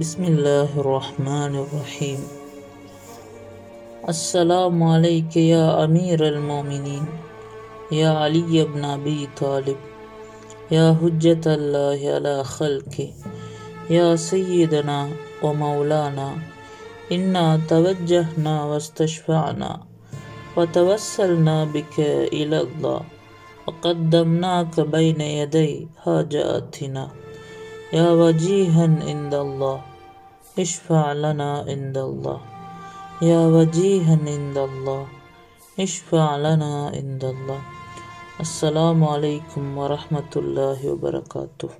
بسم اللہ الرحمن الرحیم۔ السلام علیک یا امیر المومنین، یا علی ابن ابی طالب، یا حجت اللہ علی خلق، یا سیدنا و مولانا، انا توجہنا واستشفعنا وتوسلنا بک اللہ، وقدمناک بین یدی حاجاتنا، یا وجیہا عند اللہ۔ اشفع لنا عند الله يا وجيها عند الله اشفع لنا عند الله السلام عليكم ورحمة الله وبركاته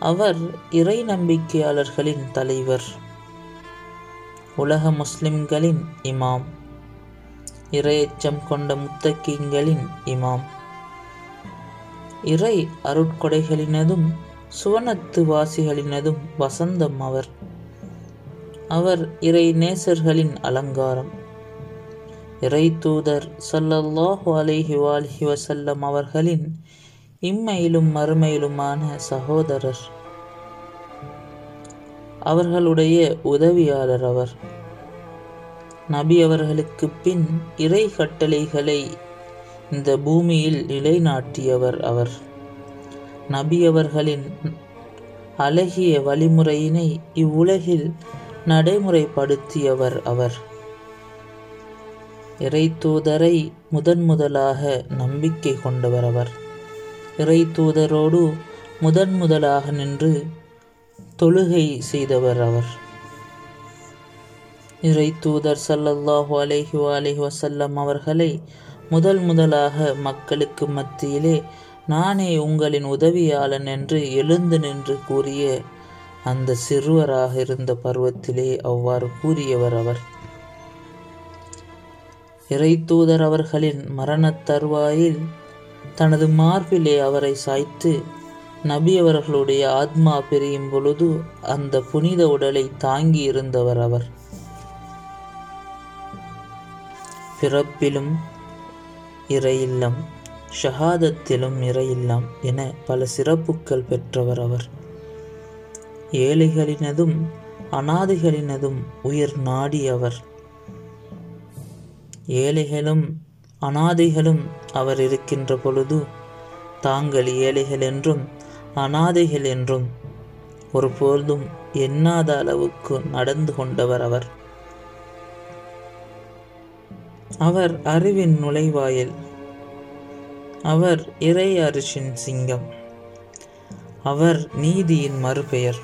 அவர் இறை நம்பிக்கையாளர்களின் தலைவர் உலக முஸ்லிம்களின் இமாம் இரையச்சம் கொண்ட முத்தக்கீங்களின் இமாம் இறை அருட்கொடைகளினதும் சுவனத்து வாசிகளினதும் வசந்தம் அவர். அவர் இறை நேசர்களின் அலங்காரம். இறை தூதர் சல்லல்லாஹு அலைஹி வாலிஹி வசல்லம் அவர்களின் இம்மையிலும் மறுமையிலுமான சகோதரர். அவர்களுடைய உதவியாளர் அவர். நபி அவர்களுக்கு பின் இறை கட்டளைகளை இந்த பூமியில் நிலைநாட்டியவர் அவர். நபியவர்களின் அழகிய வழிமுறையினை இவ்வுலகில் நடைமுறைப்படுத்தியவர் அவர். இறை தூதரை முதன் முதலாக நம்பிக்கை கொண்டவர் அவர். இறை தூதரோடு முதன் முதலாக நின்று தொழுகை செய்தவர் அவர். இறை தூதர் சல்லல்லாஹு அலேஹி அலேஹி வசல்லம் அவர்களை முதல் முதலாக மக்களுக்கு மத்தியிலே நானே உங்களின் உதவியாளன் என்று எழுந்து நின்று கூறிய அந்த சிறுவராக இருந்த பருவத்திலே அவ்வாறு கூறியவர் அவர். இறைத்தூதர் அவர்களின் மரணத் தருவாயில் தனது மார்பிலே அவரை சாய்த்து நபி அவர்களுடைய ஆத்மா பிரியும் பொழுது அந்த புனித உடலை தாங்கி இருந்தவர் அவர். பிறப்பிலும் இறையில்லம் ஷஹாதத்திலும் இறையில்லாம் என பல சிறப்புகள் பெற்றவர் அவர். ஏழைகளினதும் அனாதைகளினதும் உயிர் நாடியவர் ஏழைகளும் அனாதைகளும் அவர் இருக்கின்ற பொழுது தாங்கள் ஏழைகள் என்றும் அனாதைகள் என்றும் ஒருபோதும் எண்ணாத அளவுக்கு நடந்து கொண்டவர் அவர். அவர் அறிவின் நுழைவாயில் அவர் இறை அரிசின் சிங்கம். அவர் நீதியின் மறுபெயர்.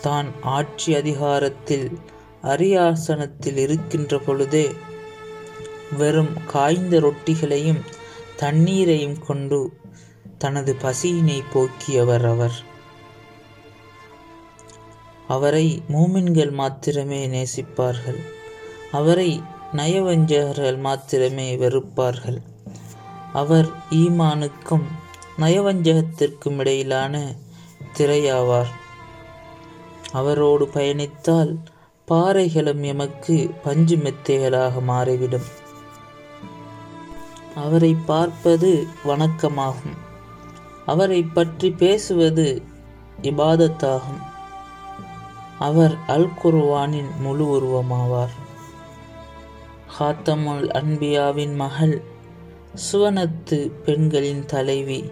தான் ஆட்சி அதிகாரத்தில் அரியாசனத்தில் இருக்கின்ற பொழுதே வெறும் காய்ந்த ரொட்டிகளையும் தண்ணீரையும் கொண்டு தனது பசியினை போக்கியவர் அவர். அவரை மூமின்கள் மாத்திரமே நேசிப்பார்கள். அவரை நயவஞ்சகர்கள் மாத்திரமே வெறுப்பார்கள். அவர் ஈமானுக்கும் நயவஞ்சகத்திற்கும் இடையிலான திரையாவார். அவரோடு பயணித்தால் பாறைகளும் எமக்கு பஞ்சு மெத்தைகளாக மாறிவிடும். அவரை பார்ப்பது வணக்கமாகும். அவரை பற்றி பேசுவது இபாதத்தாகும். அவர் அல் குர்வானின் முழு உருவமாவார். ஹாத்தமுல் அன்பியாவின் மகள் சுவனத்து பெண்களின் தலைவி.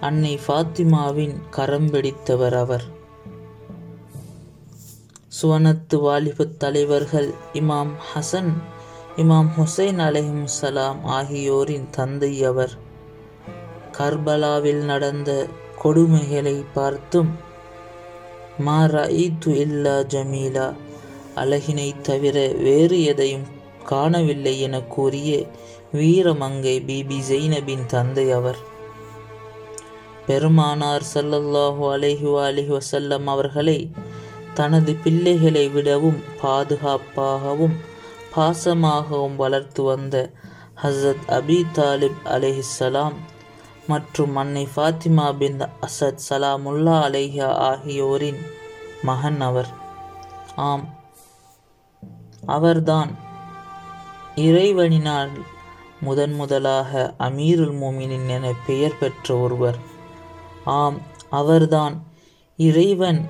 அன்னை ஃபாத்திமாவின் கரம் பிடித்தவர் அவர். சுவனத்து வாலிபத் தலைவர்கள் இமாம் ஹசன் இமாம் ஹுசைன் அலஹிம் சலாம் ஆகியோரின் தந்தை அவர். கர்பலாவில் நடந்த கொடுமைகளை பார்த்தும் மா ரஈத்து இல்லா ஜமீலா அழகினை தவிர வேறு எதையும் காணவில்லை என கூறிய வீரமங்கை பிபி ஜெய்னபின் தந்தை அவர். பெருமானார் சல்லல்லாஹு அலைஹி அலிஹி வசல்லம் அவர்களை தனது பிள்ளைகளை விடவும் பாதுகாப்பாகவும் பாசமாகவும் வளர்த்து வந்த ஹசரத் அபி தாலிப் அலிஹிசலாம் மற்றும் அன்னை ஃபாத்திமா பின் அசத் சலாமுல்லா அலேஹா ஆகியோரின் மகன் அவர். ஆம். அவர்தான் இறைவனினால் முதன் முதலாக அமீருல் மோமினின் என பெயர் பெற்ற ஒருவர். ஆம் அவர்தான். இறைவன்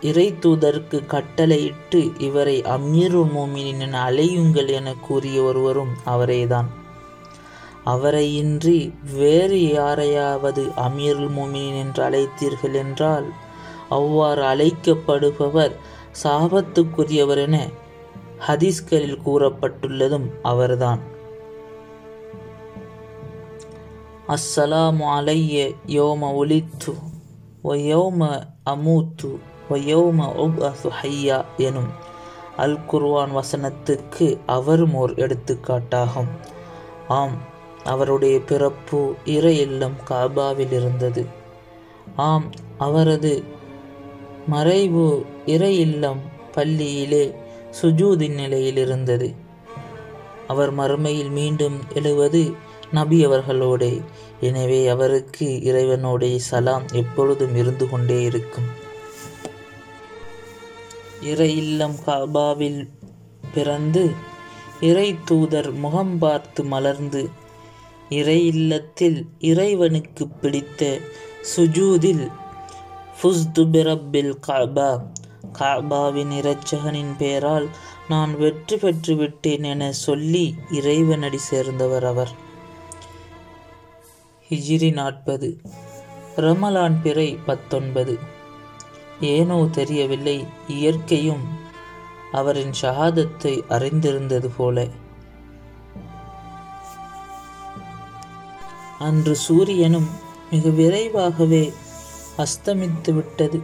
இறை தூதருக்கு கட்டளையிட்டு இவரை அமீருல் மோமினின் என அலையுங்கள் என கூறிய ஒருவரும் அவரேதான். அவரை இன்றி வேறு யாரையாவது அமீருல் மோமினின் என்று அழைத்தீர்கள் என்றால் அவ்வாறு அழைக்கப்படுபவர் சாபத்துக்குரியவர் என ஹதீஸ்களில் கூறப்பட்டுள்ளதும் அவர்தான். அஸ்ஸலாமு அலைய யோம ஒலித்து ஒயோம அமூத்து ஒயோம உப்அசு ஹையா எனும் அல் குர்வான் வசனத்துக்கு அவரும் ஓர் எடுத்துக்காட்டாகும். ஆம் அவருடைய பிறப்பு இறை இல்லம் காபாவில் இருந்தது. ஆம் அவரது மறைவு இறை இல்லம் பள்ளியிலே சுஜூதின் நிலையில் இருந்தது. அவர் மறுமையில் மீண்டும் எழுவது நபி அவர்களோடே எனவே அவருக்கு இறைவனுடைய சலாம் எப்பொழுதும் இருந்து கொண்டே இருக்கும். இறை இல்லம் காபாவில் பிறந்து இறை தூதர் முகம் பார்த்து மலர்ந்து இறை இல்லத்தில் இறைவனுக்கு பிடித்த சுஜூதில் ஃபுஸ்து பிரப்பில் காபா காபாவின் இரட்சகனின் பெயரால் நான் வெற்றி பெற்று விட்டேன் என சொல்லி இறைவனடி சேர்ந்தவர் அவர். ஹிஜிரி நாற்பது. ரமலான் பிறை பத்தொன்பது. ஏனோ தெரியவில்லை இயற்கையும் அவரின் ஷஹாதத்தை அறிந்திருந்தது போல. அன்று சூரியனும் மிக விரைவாகவே அஸ்தமித்து விட்டது.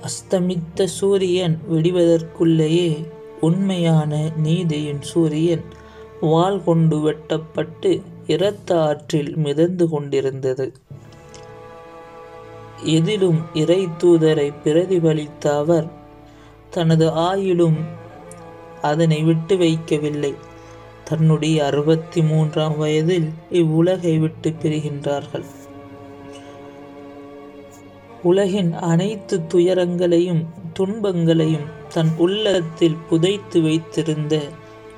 அஸ்தமித்த சூரியன் விடிவதற்குள்ளேயே உண்மையான நீதியின் சூரியன் வாள் கொண்டு வெட்டப்பட்டு இரத்த ஆற்றில் மிதந்து கொண்டிருந்தது. எதிலும் இறை தூதரை பிரதிபலித்த அவர் தனது ஆயிலும் அதனை விட்டு வைக்கவில்லை. தன்னுடைய அறுபத்தி மூன்றாம் வயதில் இவ்வுலகை விட்டு பிரிகின்றார்கள். உலகின் அனைத்து துயரங்களையும் துன்பங்களையும் தன் உள்ளத்தில் புதைத்து வைத்திருந்த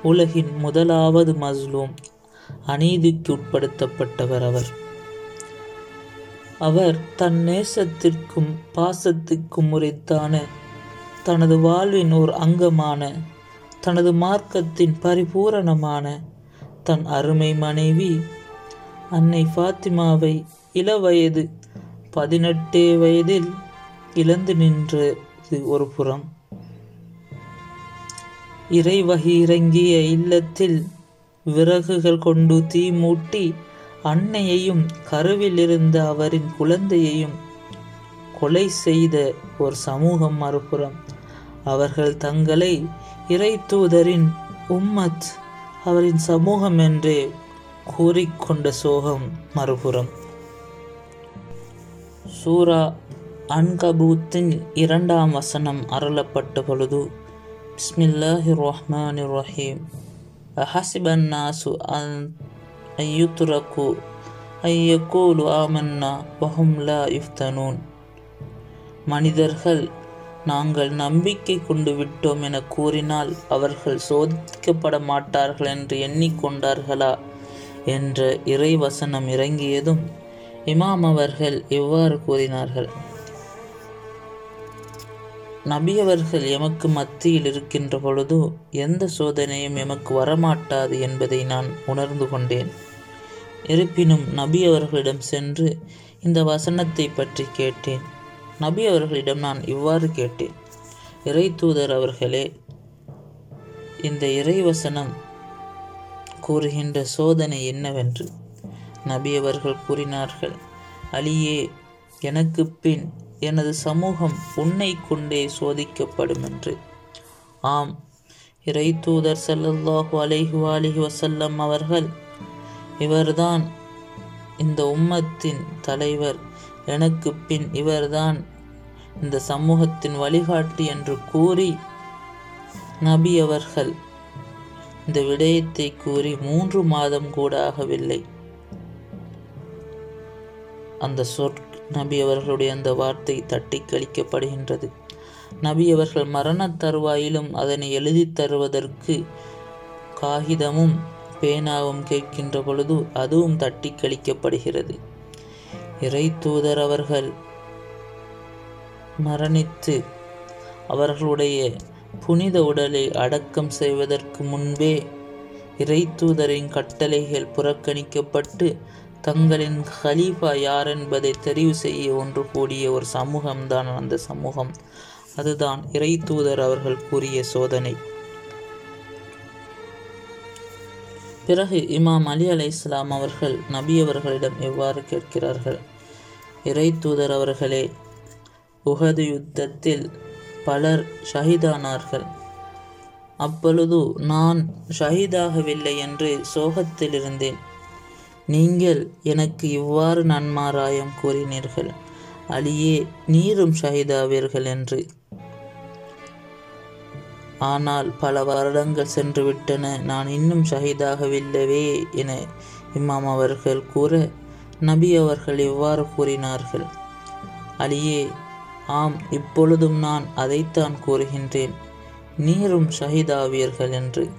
உலகின் முதலாவது மஸ்லூம். அநீதிக்கு உட்படுத்தப்பட்டவர் அவர். அவர் தன் நேசத்திற்கும் பாசத்திற்கும் உரித்தான தனது வாழ்வின் ஓர் அங்கமான தனது மார்க்கத்தின் பரிபூரணமான தன் அருமை மனைவி அன்னை ஃபாத்திமாவை இளவயது பதினெட்டே வயதில் இழந்து நின்றது ஒரு புறம். இறைவகி இறங்கிய இல்லத்தில் விறகுகள் கொண்டு தீ மூட்டி அன்னையையும் கருவில் இருந்த அவரின் குழந்தையையும் கொலை செய்த ஒரு சமூகம் மறுபுறம். அவர்கள் தங்களை இறை தூதரின் உம்மத் அவரின் சமூகம் என்று கூறிக்கொண்ட சோகம் மறுபுறம். சூரா அன்கபூத்தின் இரண்டாம் வசனம் அருளப்பட்ட பொழுது பிஸ்மில்லாஹி ரஹ்மான் ரஹீம். அஹசிபன் நாசு அன் ஐயுத்துரக்கு ஐயக்கூலு ஆமன்னா வஹும் லா மனிதர்கள் நாங்கள் நம்பிக்கை கொண்டு விட்டோம் என கூறினால் அவர்கள் சோதிக்கப்பட மாட்டார்கள் என்று எண்ணிக்கொண்டார்களா என்ற இறைவசனம் இறங்கியதும் இமாம் அவர்கள் இவ்வாறு கூறினார்கள்? நபியவர்கள் எமக்கு மத்தியில் இருக்கின்ற பொழுது எந்த சோதனையும் எமக்கு வரமாட்டாது என்பதை நான் உணர்ந்து கொண்டேன். இருப்பினும் நபி அவர்களிடம் சென்று இந்த வசனத்தை பற்றி கேட்டேன். நபி அவர்களிடம் நான் இவ்வாறு கேட்டேன். இறை தூதர் அவர்களே இந்த இறைவசனம் கூறுகின்ற சோதனை என்னவென்று நபி அவர்கள் கூறினார்கள். அலியே எனக்கு பின் எனது சமூகம் உன்னை கொண்டே சோதிக்கப்படும் என்று. ஆம் இறை தூதர் ஸல்லல்லாஹு அலைஹு அலிஹி வசல்லம் அவர்கள் இவர்தான் இந்த உம்மத்தின் தலைவர். எனக்கு பின் இவர்தான் இந்த சமூகத்தின் வழிகாட்டி என்று கூறி நபி அவர்கள் இந்த விடயத்தை கூறி மூன்று மாதம் கூட ஆகவில்லை. அந்த சொற் நபி அவர்களுடைய அந்த வார்த்தை தட்டி கழிக்கப்படுகின்றது. நபி அவர்கள் மரண தருவாயிலும் அதனை எழுதி தருவதற்கு காகிதமும் பேனாவும் கேட்கின்ற பொழுது அதுவும் தட்டி கழிக்கப்படுகிறது. இறை தூதர் அவர்கள் மரணித்து அவர்களுடைய புனித உடலை அடக்கம் செய்வதற்கு முன்பே இறைத்தூதரின் கட்டளைகள் புறக்கணிக்கப்பட்டு தங்களின் ஹலீஃபா யார் என்பதை தெரிவு செய்ய ஒன்று கூடிய ஒரு சமூகம்தான் அந்த சமூகம். அதுதான் இறைத்தூதர் அவர்கள் கூறிய சோதனை. பிறகு இமாம் அலி அலை இஸ்லாம் அவர்கள் நபி அவர்களிடம் எவ்வாறு கேட்கிறார்கள்? இறை தூதர் அவர்களே உகது யுத்தத்தில் பலர் ஷஹீதானார்கள். அப்பொழுது நான் ஷஹீதாகவில்லை என்று சோகத்தில் இருந்தேன் நீங்கள் எனக்கு இவ்வாறு நன்மாராயம் கூறினீர்கள். அலியே நீரும் ஷஹீதாவீர்கள் என்று. ஆனால் பல வருடங்கள் சென்றுவிட்டன. நான் இன்னும் ஷஹீதாகவில்லவே என இமாம் அவர்கள் கூற நபி அவர்கள் இவ்வாறு கூறினார்கள். அலியே ஆம் இப்பொழுதும் நான் அதைத்தான் கூறுகின்றேன். நீரும் ஷஹீதாவீர்கள் என்று.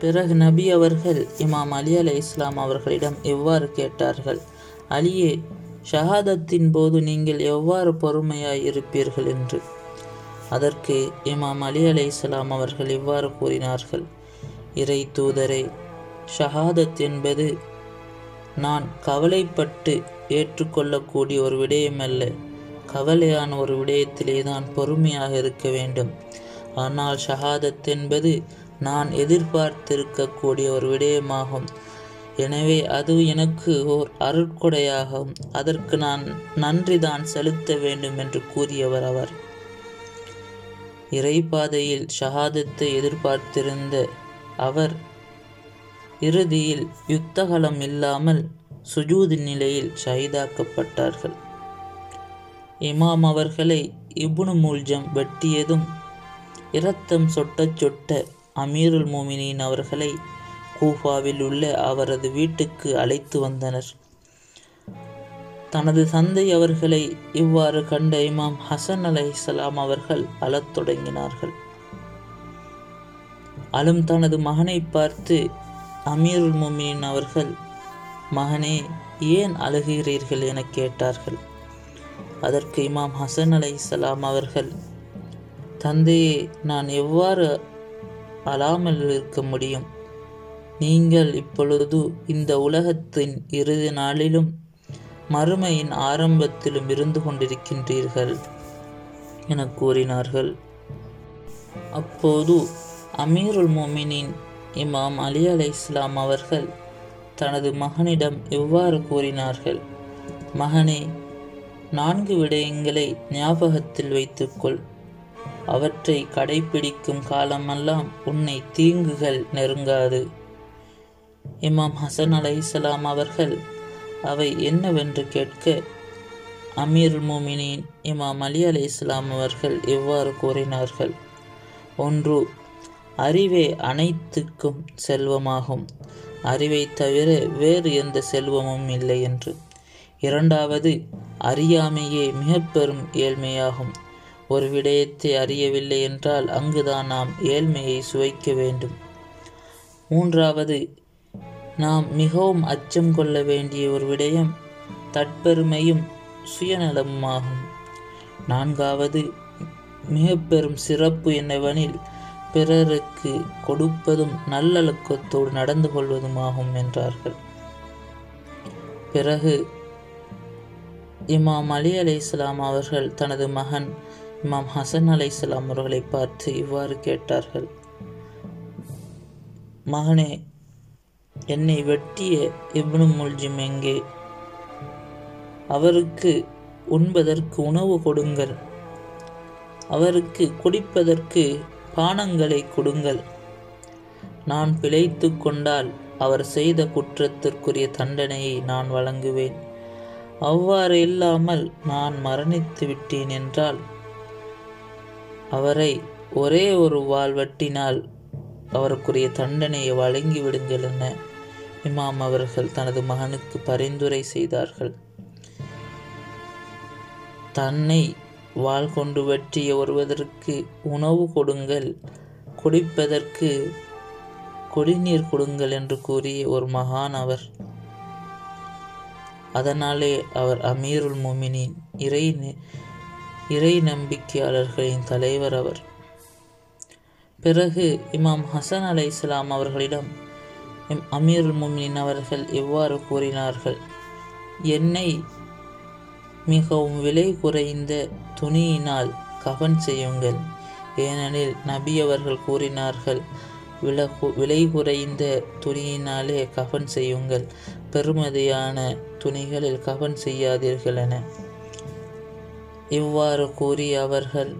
பிறகு நபி அவர்கள் இமாம் அலி அலை இஸ்லாம் அவர்களிடம் எவ்வாறு கேட்டார்கள்? அலியே ஷஹாதத்தின் போது நீங்கள் எவ்வாறு பொறுமையாய் இருப்பீர்கள் என்று? அதற்கு இமாம் அலி அலை இஸ்லாம் அவர்கள் இவ்வாறு கூறினார்கள். இறை தூதரே ஷஹாதத் என்பது நான் கவலைப்பட்டு ஏற்றுக்கொள்ளக்கூடிய ஒரு விடயமல்ல. கவலையான ஒரு விடயத்திலே தான் பொறுமையாக இருக்க வேண்டும். ஆனால் ஷஹாதத் என்பது நான் எதிர்பார்த்திருக்கக்கூடிய ஒரு விடயமாகும். எனவே அது எனக்கு ஓர் அருட்கொடையாகும். அதற்கு நான் நன்றி தான் செலுத்த வேண்டும் என்று கூறியவர் அவர். இறைப்பாதையில் ஷஹாதத்தை எதிர்பார்த்திருந்த அவர் இறுதியில் யுத்தகலம் இல்லாமல் சுஜூது நிலையில் ஷஹீதாக்கப்பட்டார்கள். இமாம் அவர்களை இபுனு மூல்ஜம் வெட்டியதும் இரத்தம் சொட்ட சொட்ட அமீருல் மோமினின் அவர்களை கூஃபாவில் உள்ள அவரது வீட்டுக்கு அழைத்து வந்தனர். தனது தந்தை அவர்களை இவ்வாறு கண்ட இமாம் ஹசன் அலை இஸ்லாம் அவர்கள் அழத் தொடங்கினார்கள். அலும் தனது மகனை பார்த்து அமீருல் மோமினின் அவர்கள் மகனே ஏன் அழுகிறீர்கள்? என கேட்டார்கள். அதற்கு இமாம் ஹசன் அலை இஸ்லாம் அவர்கள் தந்தையே நான் எவ்வாறு அழாமல் இருக்க முடியும். நீங்கள் இப்பொழுது இந்த உலகத்தின் இறுதி நாளிலும் மறுமையின் ஆரம்பத்திலும் இருந்து கொண்டிருக்கின்றீர்கள் என கூறினார்கள். அப்போது அமீருல் மோமினின் இமாம் அலி அலை இஸ்லாம் அவர்கள் தனது மகனிடம் எவ்வாறு கூறினார்கள் மகனே நான்கு விடயங்களை ஞாபகத்தில் வைத்துக்கொள். அவற்றை கடைபிடிக்கும் காலமெல்லாம் உன்னை தீங்குகள் நெருங்காது. இமாம் ஹசன் அலை இஸ்லாம் அவர்கள் அவை என்னவென்று கேட்க அமீர் மோமினின் இமாம் அலி அலி இஸ்லாம் அவர்கள் இவ்வாறு கூறினார்கள். ஒன்று அறிவே அனைத்துக்கும் செல்வமாகும். அறிவை தவிர வேறு எந்த செல்வமும் இல்லை என்று. இரண்டாவது அறியாமையே மிக பெரும் ஏழ்மையாகும். ஒரு விடயத்தை அறியவில்லை என்றால் அங்குதான் நாம் ஏழ்மையை சுவைக்க வேண்டும். மூன்றாவது நாம் மிகவும் அச்சம் கொள்ள வேண்டிய ஒரு விடயம் தற்பெருமையும் சுயநலமுமாகும். நான்காவது மிக பெரும் சிறப்பு என்னவெனில் பிறருக்கு கொடுப்பதும் நல்லொழுக்கத்தோடு நடந்து கொள்வதுமாகும் என்றார்கள். பிறகு இமாம் அலி அலி இஸ்லாம் அவர்கள் தனது மகன் இமாம் ஹசன் அலை இஸ்லாம் அவர்களை பார்த்து இவ்வாறு கேட்டார்கள். மகனே என்னை வெட்டிய இப்னு முல்ஜிம் எங்கே? அவருக்கு உண்பதற்கு உணவு கொடுங்கள். அவருக்கு குடிப்பதற்கு பானங்களை கொடுங்கள். நான் பிழைத்து கொண்டால் அவர் செய்த குற்றத்திற்குரிய தண்டனையை நான் வழங்குவேன். அவ்வாறு இல்லாமல் நான் மரணித்து விட்டேன் என்றால் அவரை ஒரே ஒரு வாள் வெட்டினால் அவருக்குரிய தண்டனையை வழங்கி விடுங்கள் என இமாம் அவர்கள் தனது மகனுக்கு பரிந்துரை செய்தார்கள். தன்னை வாள் கொண்டு வெற்றிய ஒருவதற்கு உணவு கொடுங்கள் குடிப்பதற்கு குடிநீர் கொடுங்கள் என்று கூறிய ஒரு மகான் அவர். அதனாலே அவர் அமீருல் முமினின் இறை இறை நம்பிக்கையாளர்களின் தலைவர் அவர். பிறகு இமாம் ஹசன் அலை இஸ்லாம் அவர்களிடம் அமீருல் முமினின் அவர்கள் இவ்வாறு கூறினார்கள்? என்னை மிகவும் விலை குறைந்த துணியினால் கவன் செய்யுங்கள். ஏனெனில் நபி அவர்கள் கூறினார்கள் விலகு விலை குறைந்த துணியினாலே கவன் செய்யுங்கள். பெருமதியான துணிகளில் கவன் செய்யாதீர்கள் என. இவ்வாறு கூறி அவர்கள்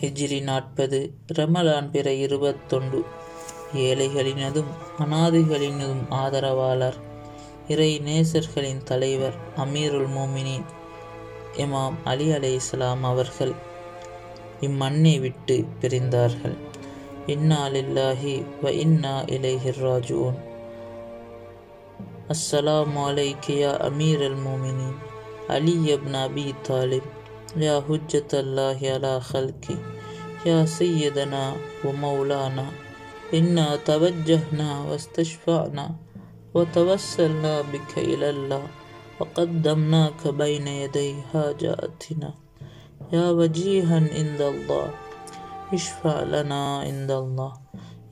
ஹிஜ்ரி நாற்பது ரமலான் பிற இருபத்தொண்டு ஏழைகளினதும் அனாதைகளினதும் ஆதரவாளர். இறை நேசர்களின் தலைவர் அமீருல் மோமினின் இமாம் அலி அலை இஸ்லாம் அவர்கள் இம்மண்ணை விட்டு பிரிந்தார்கள். இன்னா லில்லாஹி வ இன்னா இலைஹிர் ராஜூன் அஸ்ஸலாமு அலைக்கியா அமீர் அல் மோமினின் அலி அப்ன் அபி தாலிப் يا حجة الله على خلقي يا سيدنا ومولانا. إنا توجهنا واستشفعنا وتوسلنا بك إلى الله وقدمناك بين يدي حاجاتنا. يا وجيها عند الله اشفع لنا عند الله.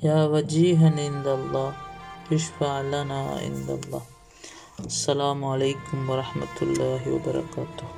يا وجيها عند الله اشفع لنا عند الله. السلام عليكم ورحمة الله وبركاته.